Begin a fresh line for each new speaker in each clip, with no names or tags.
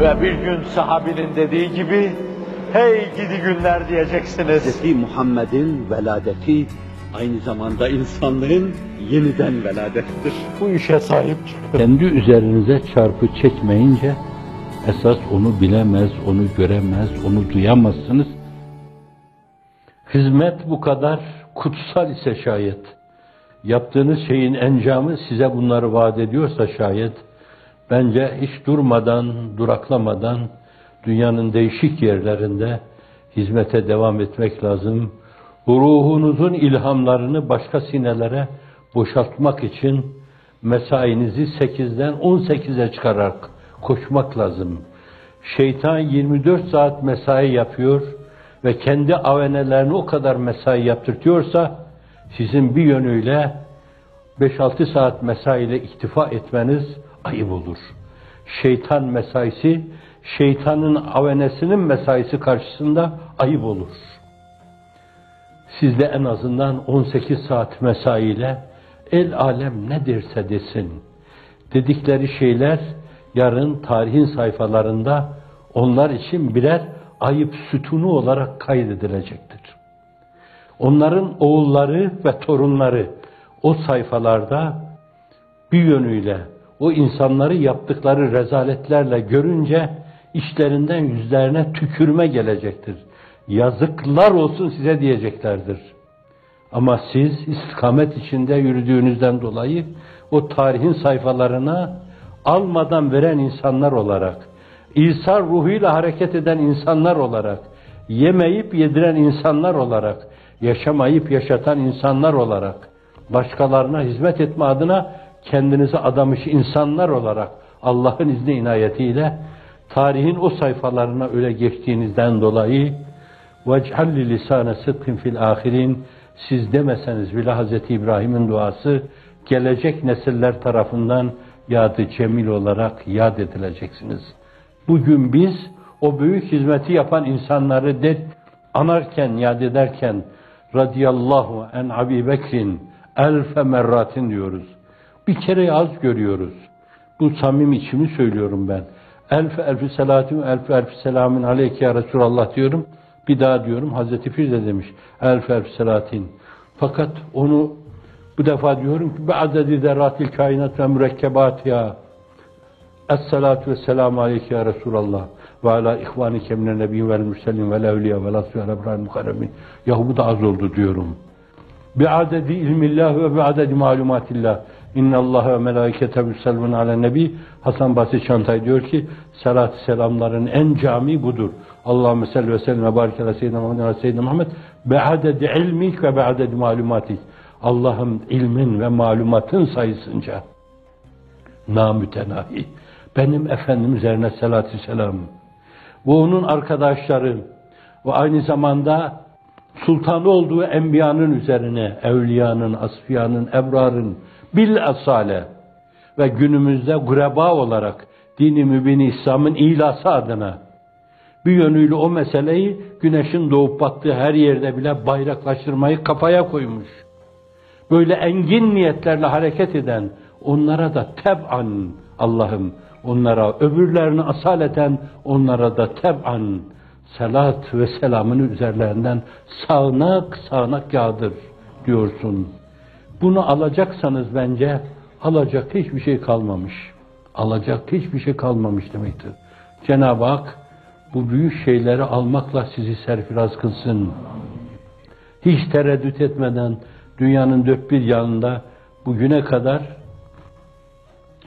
Ve bir gün sahabinin dediği gibi, hey gidi günler diyeceksiniz.
Hz. Muhammed'in veladeti aynı zamanda insanlığın yeniden veladettir.
Bu işe sahip çıkın.
Kendi üzerinize çarpı çekmeyince esas onu bilemez, onu göremez, onu duyamazsınız. Hizmet bu kadar kutsal ise şayet, yaptığınız şeyin encamı size bunları vaat ediyorsa şayet, bence hiç durmadan, duraklamadan dünyanın değişik yerlerinde hizmete devam etmek lazım. Ruhunuzun ilhamlarını başka sinelere boşaltmak için mesainizi 8'den 18'e çıkararak koşmak lazım. Şeytan 24 saat mesai yapıyor ve kendi avenelerini o kadar mesai yaptırtıyorsa sizin bir yönüyle 5-6 saat mesaiyle iktifa etmeniz ayıp olur. Şeytan mesaisi, şeytanın avenesinin mesaisi karşısında ayıp olur. Siz de en azından 18 saat mesaiyle el alem ne derse desin. Dedikleri şeyler yarın tarihin sayfalarında onlar için birer ayıp sütunu olarak kaydedilecektir. Onların oğulları ve torunları o sayfalarda bir yönüyle o insanları yaptıkları rezaletlerle görünce işlerinden yüzlerine tükürme gelecektir. Yazıklar olsun size diyeceklerdir. Ama siz istikamet içinde yürüdüğünüzden dolayı o tarihin sayfalarına almadan veren insanlar olarak, İsa ruhuyla hareket eden insanlar olarak, yemeyip yediren insanlar olarak, yaşamayıp yaşatan insanlar olarak, başkalarına hizmet etme adına kendinizi adamış insanlar olarak Allah'ın izni inayetiyle tarihin o sayfalarına öyle geçtiğinizden dolayı وَاجْعَلْ لِسَانَ صِدْقٍ fil ahirin siz demeseniz bile Hz. İbrahim'in duası gelecek nesiller tarafından yadı cemil olarak yad edileceksiniz. Bugün biz o büyük hizmeti yapan insanları de anarken, yad ederken radıyallahu en Abi Bekrin elfe merratin diyoruz. Bir kere az görüyoruz. Bu samim içimi söylüyorum ben. Elfe elfi salatim elfe elfi selamın aleyke ya Resulallah diyorum. Bir daha diyorum Hazreti Pir de demiş. Elfe elfi salatin. Fakat onu bu defa diyorum ki be'adedi zerratil kainat ve mürekkebat ya. Esselatu ve selamu aleyke ya Resulallah ve ala ihvanike minen nebiyyin vel mürselin vel evliya vel asfiyel ebrahim mukarremin. Yahu bu da az oldu diyorum. Bi'adedi ilmillah ve bi'adedi malumatillah. İnna Allah ve melaikete yüsellun ala nebi. Hasan Basri Çantay diyor ki salat selamların en cami budur. Allahümme salli ve sellem ve barik ala seyyidina Muhammed ve seyyidina Muhammed be'adedi ilmik ve be'adedi malumatik. Allah'ım ilmin ve malumatın sayısınca namütenahi. Benim Efendim üzerine salatü selam. Bu onun arkadaşları ve aynı zamanda sultan olduğu enbiyanın üzerine, evliyanın, asfiyanın, ebrarın, bil asale ve günümüzde gureba olarak dini mübini İslam'ın ilası adına bir yönüyle o meseleyi güneşin doğup battığı her yerde bile bayraklaştırmayı kafaya koymuş. Böyle engin niyetlerle hareket eden onlara da teb'an Allah'ım onlara öbürlerini asaleten onlara da teb'an selat ve selamını üzerlerinden sağanak sağanak yağdır diyorsun. Bunu alacaksanız bence alacak hiçbir şey kalmamış. Alacak hiçbir şey kalmamış demektir. Cenab-ı Hak bu büyük şeyleri almakla sizi serfiraz kılsın. Hiç tereddüt etmeden dünyanın dört bir yanında bugüne kadar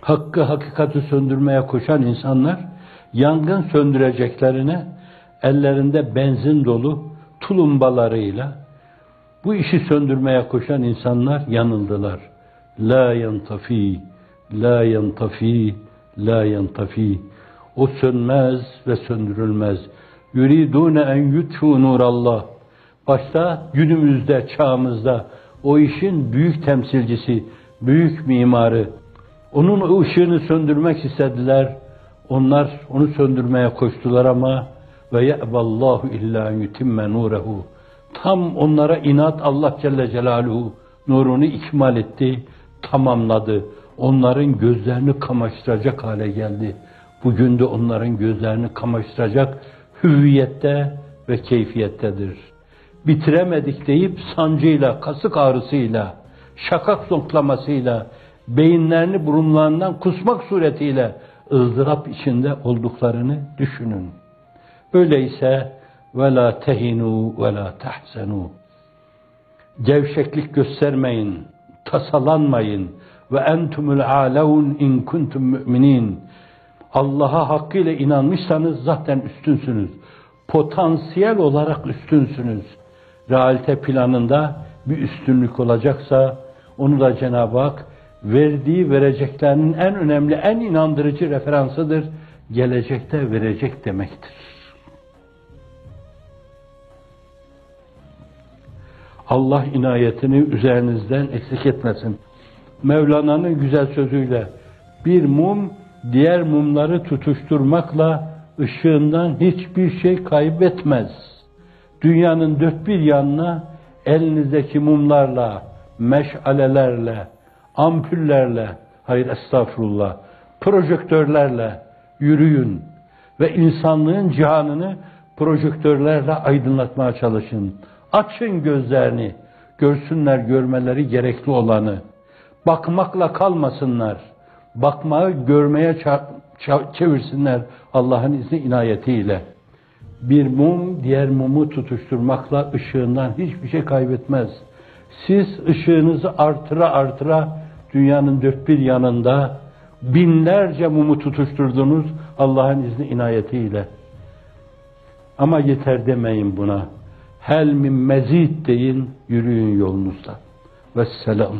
hakkı hakikati söndürmeye koşan insanlar yangın söndüreceklerine ellerinde benzin dolu tulumbalarıyla bu işi söndürmeye koşan insanlar yanıldılar. La yantafi, la yantafi, la yantafi. O sönmez ve söndürülmez. Yuridune en yutfu nurallah. Başta günümüzde, çağımızda o işin büyük temsilcisi, büyük mimarı. Onun ışığını söndürmek istediler. Onlar onu söndürmeye koştular ama ve ye'ballahu illa yutimme nurehu. Tam onlara inat Allah Celle Celaluhu nurunu ikmal etti, tamamladı. Onların gözlerini kamaştıracak hale geldi. bugün de onların gözlerini kamaştıracak hüviyette ve keyfiyettedir. Bitiremedik deyip sancıyla, kasık ağrısıyla, şakak zonklamasıyla, beyinlerini burunlarından kusmak suretiyle ızdırap içinde olduklarını düşünün. Öyleyse ve la tehinu ve la tahzenu. Gevşeklik göstermeyin, tasalanmayın ve entumul alevun in kuntum müminin. Allah'a hakkıyla inanmışsanız zaten üstünsünüz. Potansiyel olarak üstünsünüz. Realite planında bir üstünlük olacaksa onu da Cenab-ı Hak verdiği vereceklerinin en önemli, en inandırıcı referansıdır. Gelecekte verecek demektir. Allah inayetini üzerinizden eksik etmesin. Mevlana'nın güzel sözüyle bir mum diğer mumları tutuşturmakla ışığından hiçbir şey kaybetmez. Dünyanın dört bir yanına elinizdeki mumlarla, meşalelerle, ampullerle, hayır estağfurullah, projektörlerle yürüyün ve insanlığın cihanını projektörlerle aydınlatmaya çalışın. Açın gözlerini, görsünler görmeleri gerekli olanı. Bakmakla kalmasınlar. Bakmayı görmeye çevirsinler Allah'ın izni inayetiyle. Bir mum diğer mumu tutuşturmakla ışığından hiçbir şey kaybetmez. Siz ışığınızı artıra artıra dünyanın dört bir yanında binlerce mumu tutuşturdunuz Allah'ın izni inayetiyle. Ama yeter demeyin buna. Hel min mezid deyin, yürüyün yolunuzda. Vesselam.